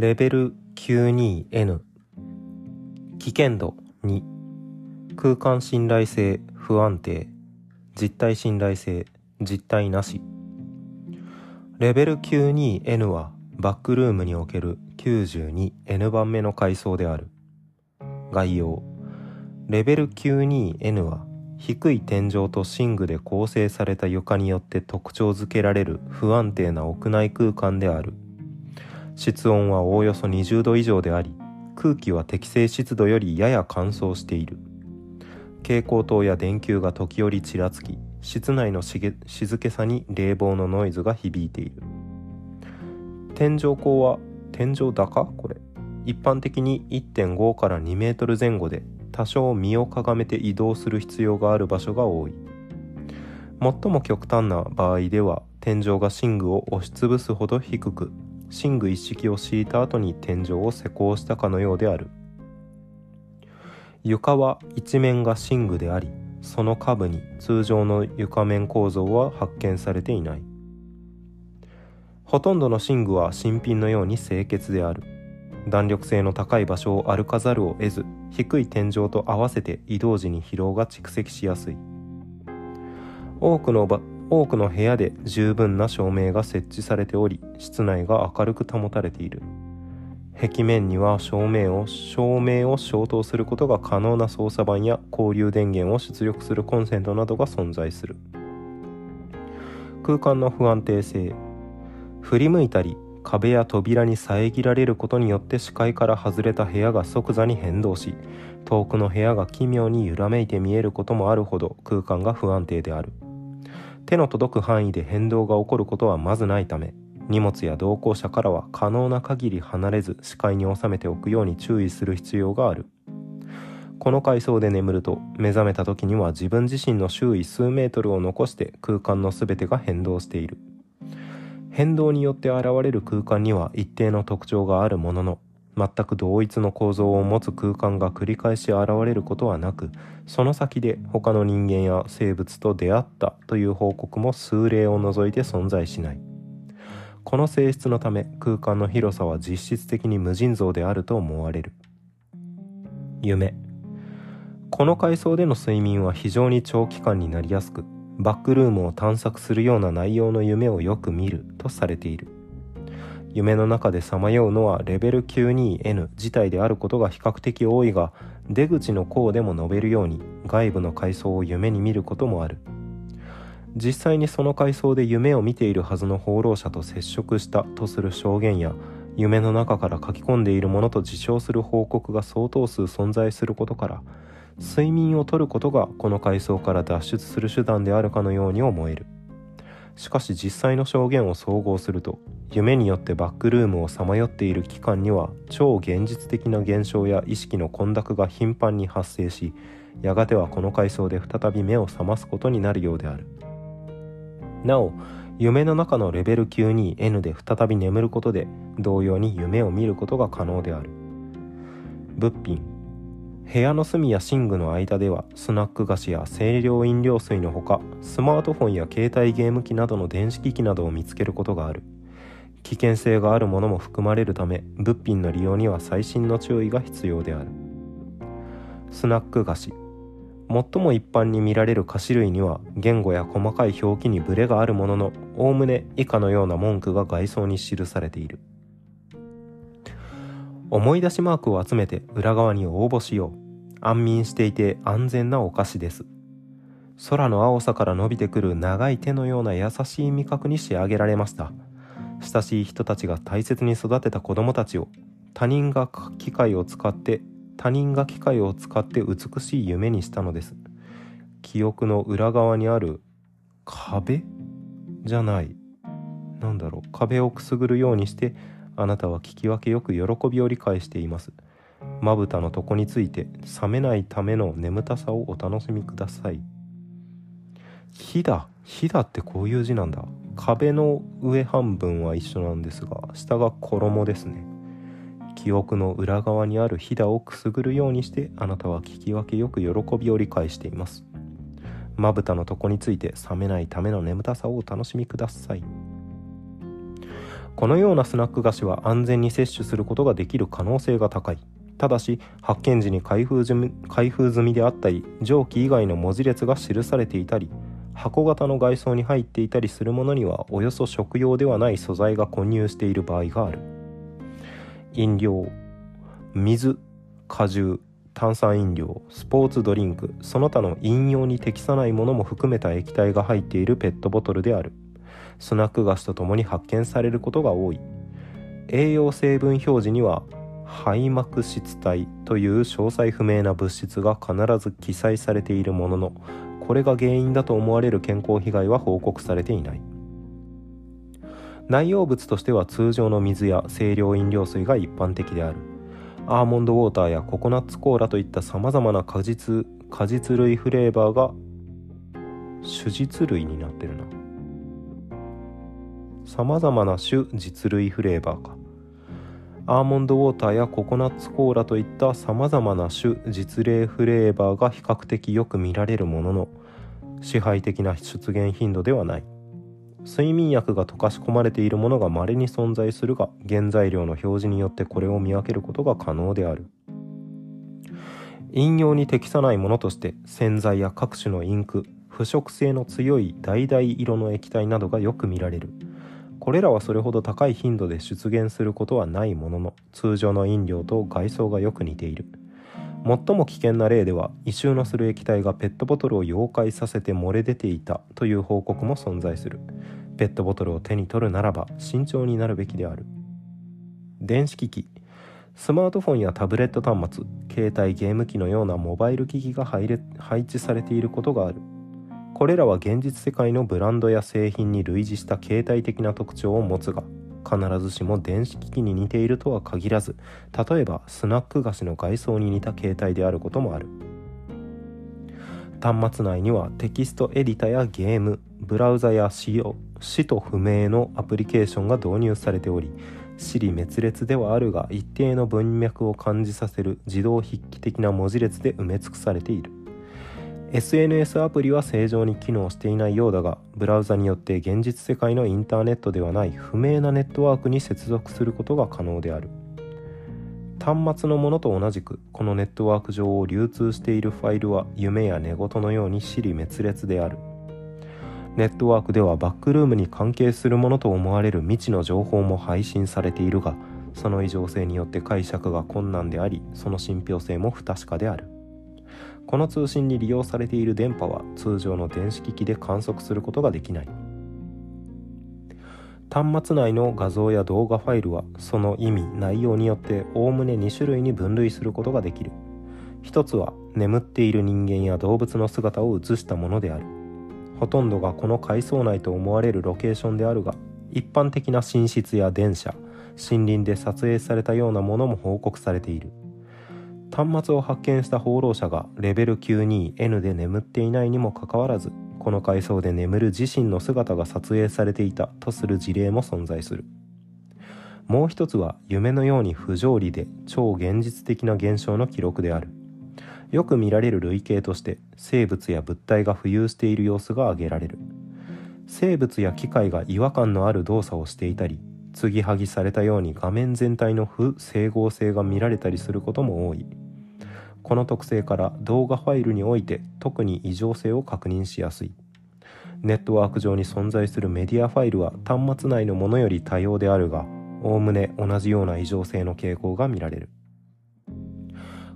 レベル 92N 危険度2空間信頼性不安定。実体信頼性実体なし。レベル 92N はバックルームにおける 92N 番目の階層である。概要。レベル 92N は低い天井と寝具で構成された床によって特徴づけられる不安定な屋内空間である。室温はおおよそ20度以上であり空気は適正湿度よりやや乾燥している。蛍光灯や電球が時折ちらつき室内のし静けさに冷房のノイズが響いている。天井高は天井高？これ。一般的に1.5から2メートル前後で多少身をかがめて移動する必要がある場所が多い。最も極端な場合では天井が寝具を押しつぶすほど低く寝具一式を敷いた後に天井を施工したかのようである。床は一面が寝具でありその下部に通常の床面構造は発見されていない。ほとんどの寝具は新品のように清潔である。弾力性の高い場所を歩かざるを得ず低い天井と合わせて移動時に疲労が蓄積しやすい。多くの多くの部屋で十分な照明が設置されており室内が明るく保たれている。壁面には照明を照明を消灯することが可能な操作盤や交流電源を出力するコンセントなどが存在する。空間の不安定性。振り向いたり壁や扉に遮られることによって視界から外れた部屋が即座に変動し遠くの部屋が奇妙に揺らめいて見えることもあるほど空間が不安定である。手の届く範囲で変動が起こることはまずないため荷物や同行者からは可能な限り離れず視界に収めておくように注意する必要がある。この階層で眠ると目覚めた時には自分自身の周囲数メートルを残して空間の全てが変動している。変動によって現れる空間には一定の特徴があるものの全く同一の構造を持つ空間が繰り返し現れることはなくその先で他の人間や生物と出会ったという報告も数例を除いて存在しない。この性質のため空間の広さは実質的に無尽蔵であると思われる。夢。この階層での睡眠は非常に長期間になりやすくバックルームを探索するような内容の夢をよく見るとされている。夢の中でさまようのはレベル 92N 自体であることが比較的多いが出口の項でも述べるように外部の階層を夢に見ることもある。実際にその階層で夢を見ているはずの放浪者と接触したとする証言や夢の中から書き込んでいるものと自称する報告が相当数存在することから睡眠をとることがこの階層から脱出する手段であるかのように思える。しかし実際の証言を総合すると夢によってバックルームをさまよっている期間には超現実的な現象や意識の混濁が頻繁に発生しやがてはこの階層で再び目を覚ますことになるようである。なお夢の中のレベル 92N で再び眠ることで同様に夢を見ることが可能である。物品部屋の隅や寝具の間ではスナック菓子や清涼飲料水のほかスマートフォンや携帯ゲーム機などの電子機器などを見つけることがある。危険性があるものも含まれるため物品の利用には細心の注意が必要である。スナック菓子。最も一般に見られる菓子類には言語や細かい表記にブレがあるもののおおむね以下のような文句が外装に記されている。思い出しマークを集めて裏側に応募しよう。安眠していて安全なお菓子です。空の青さから伸びてくる長い手のような優しい味覚に仕上げられました。親しい人たちが大切に育てた子供たちを他人が機械を使って他人が機械を使って美しい夢にしたのです。記憶の裏側にある壁じゃない。なんだろう。壁をくすぐるようにしてあなたは聞き分けよく喜びを理解しています。まぶたの床について冷めないための眠たさをお楽しみください。火だ火だってこういう字なんだ。壁の上半分は一緒なんですが下が衣ですね。記憶の裏側にあるひだをくすぐるようにしてあなたは聞き分けよく喜びを理解しています。まぶたの床について冷めないための眠たさをお楽しみください。このようなスナック菓子は安全に摂取することができる可能性が高い。ただし発見時に開封済み開封済みであったり蒸気以外の文字列が記されていたり箱型の外装に入っていたりするものにはおよそ食用ではない素材が混入している場合がある。飲料水果汁炭酸飲料スポーツドリンクその他の飲用に適さないものも含めた液体が入っているペットボトルである。スナック菓子とともに発見されることが多い。栄養成分表示には肺膜質体という詳細不明な物質が必ず記載されているもののこれが原因だと思われる健康被害は報告されていない。内容物としては通常の水や清涼飲料水が一般的である。アーモンドウォーターやココナッツコーラといったさまざまな果実果実類フレーバーが種実類になってるな。さまざまな種実類フレーバーか。アーモンドウォーターやココナッツコーラといったさまざまな種実例フレーバーが比較的よく見られるものの支配的な出現頻度ではない。睡眠薬が溶かし込まれているものが稀に存在するが原材料の表示によってこれを見分けることが可能である。飲用に適さないものとして洗剤や各種のインク腐食性の強い橙色の液体などがよく見られる。これらはそれほど高い頻度で出現することはないものの通常の飲料と外装がよく似ている。最も危険な例では異臭のする液体がペットボトルを溶解させて漏れ出ていたという報告も存在する。ペットボトルを手に取るならば慎重になるべきである。電子機器。スマートフォンやタブレット端末携帯ゲーム機のようなモバイル機器が配置されていることがある。これらは現実世界のブランドや製品に類似した形態的な特徴を持つが必ずしも電子機器に似ているとは限らず例えばスナック菓子の外装に似た形態であることもある。端末内にはテキストエディタやゲームブラウザや使用使途不明のアプリケーションが導入されており死に滅裂ではあるが一定の文脈を感じさせる自動筆記的な文字列で埋め尽くされている。SNS アプリは正常に機能していないようだがブラウザによって現実世界のインターネットではない不明なネットワークに接続することが可能である。端末のものと同じくこのネットワーク上を流通しているファイルは夢や寝言のように死に滅裂である。ネットワークではバックルームに関係するものと思われる未知の情報も配信されているがその異常性によって解釈が困難でありその信憑性も不確かである。この通信に利用されている電波は通常の電子機器で観測することができない。端末内の画像や動画ファイルはその意味内容によっておおむね2種類に分類することができる。一つは眠っている人間や動物の姿を映したものである。ほとんどがこの階層内と思われるロケーションであるが一般的な寝室や電車森林で撮影されたようなものも報告されている。端末を発見した放浪者がレベル 92N で眠っていないにもかかわらずこの階層で眠る自身の姿が撮影されていたとする事例も存在する。もう一つは夢のように不条理で超現実的な現象の記録である。よく見られる類型として生物や物体が浮遊している様子が挙げられる。生物や機械が違和感のある動作をしていたり継ぎはぎされたように画面全体の不整合性が見られたりすることも多い。この特性から動画ファイルにおいて特に異常性を確認しやすい。ネットワーク上に存在するメディアファイルは端末内のものより多様であるがおおむね同じような異常性の傾向が見られる。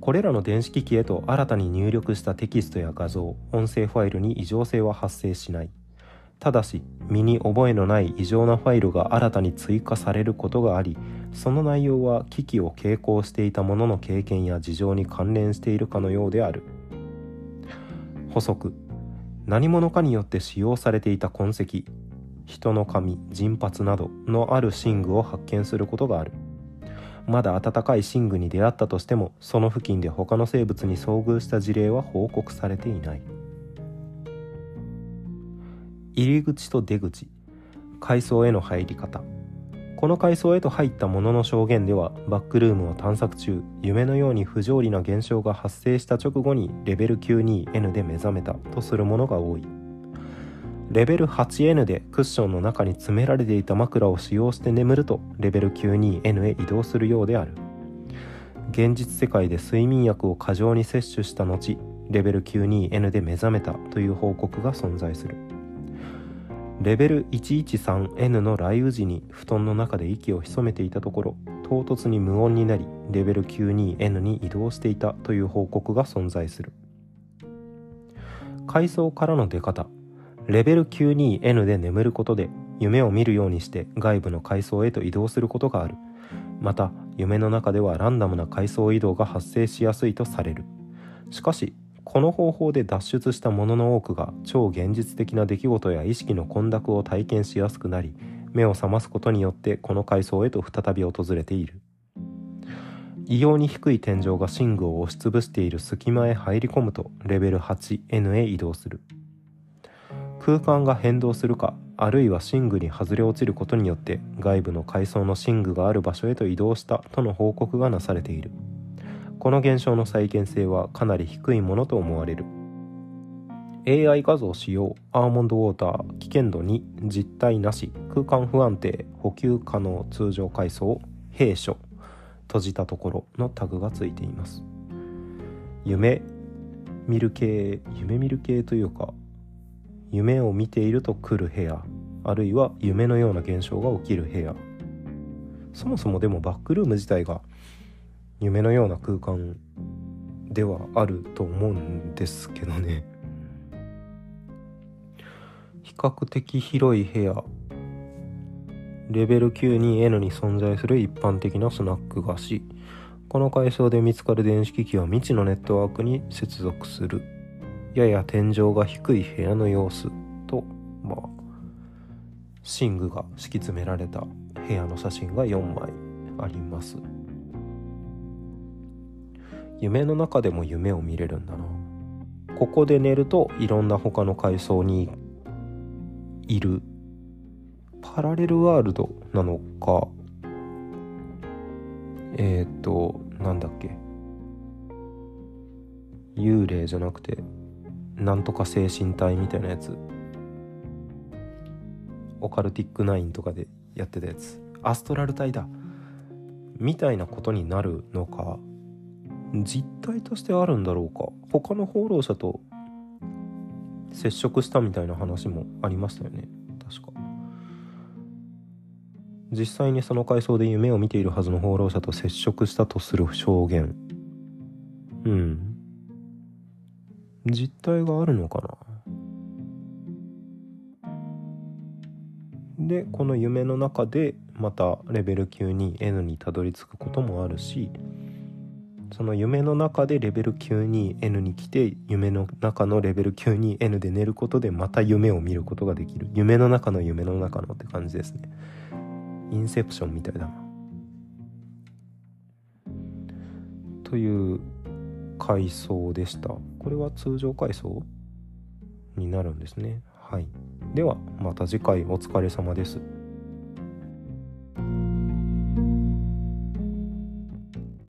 これらの電子機器へと新たに入力したテキストや画像音声ファイルに異常性は発生しない。ただし身に覚えのない異常なファイルが新たに追加されることがありその内容は危機を傾向していたものの経験や事情に関連しているかのようである。補足。何者かによって使用されていた痕跡。人の髪人髪などのある寝具を発見することがある。まだ暖かい寝具に出会ったとしてもその付近で他の生物に遭遇した事例は報告されていない。入り口と出口階層への入り方。この階層へと入った者の証言ではバックルームを探索中夢のように不条理な現象が発生した直後にレベル 92N で目覚めたとするものが多い。レベル 8N でクッションの中に詰められていた枕を使用して眠るとレベル 92N へ移動するようである。現実世界で睡眠薬を過剰に摂取した後レベル 92N で目覚めたという報告が存在する。レベル 113N の雷雨時に布団の中で息を潜めていたところ唐突に無音になりレベル 92N に移動していたという報告が存在する。階層からの出方。レベル 92N で眠ることで夢を見るようにして外部の階層へと移動することがある。また夢の中ではランダムな階層移動が発生しやすいとされる。しかしこの方法で脱出した者の多くが超現実的な出来事や意識の混濁を体験しやすくなり目を覚ますことによってこの階層へと再び訪れている。異様に低い天井が寝具を押しつぶしている隙間へ入り込むとレベル 8N へ移動する。空間が変動するかあるいは寝具に外れ落ちることによって外部の階層の寝具がある場所へと移動したとの報告がなされている。この現象の再現性はかなり低いものと思われる。AI 画像使用アーモンドウォーター危険度2実体なし。空間不安定。補給可能通常階層閉所。閉じたところのタグがついています。夢。見る系。夢見る系というか夢を見ていると来る部屋。あるいは夢のような現象が起きる部屋。そもそもでもバックルーム自体が夢のような空間ではあると思うんですけどね。比較的広い部屋。レベル 92N に存在する一般的なスナック菓子。この階層で見つかる電子機器は未知のネットワークに接続する。やや天井が低い部屋の様子とまあ寝具が敷き詰められた部屋の写真が4枚あります。夢の中でも夢を見れるんだな。ここで寝るといろんな他の階層にいる。パラレルワールドなのか。えっ、となんだっけ。幽霊じゃなくてなんとか精神体みたいなやつ。オカルティックナインとかでやってたやつ。アストラル体だ。みたいなことになるのか。実態としてあるんだろうか。他の放浪者と接触したみたいな話もありましたよね。確か。実際にその階層で夢を見ているはずの放浪者と接触したとする証言。うん。実態があるのかな。でこの夢の中でまたレベル級に N にたどり着くこともあるしその夢の中でレベル 92N に来て夢の中のレベル 92N で寝ることでまた夢を見ることができる。夢の中の夢の中のって感じですね。インセプションみたいだな。という階層でした。これは通常階層になるんですね。はい。ではまた次回お疲れ様です。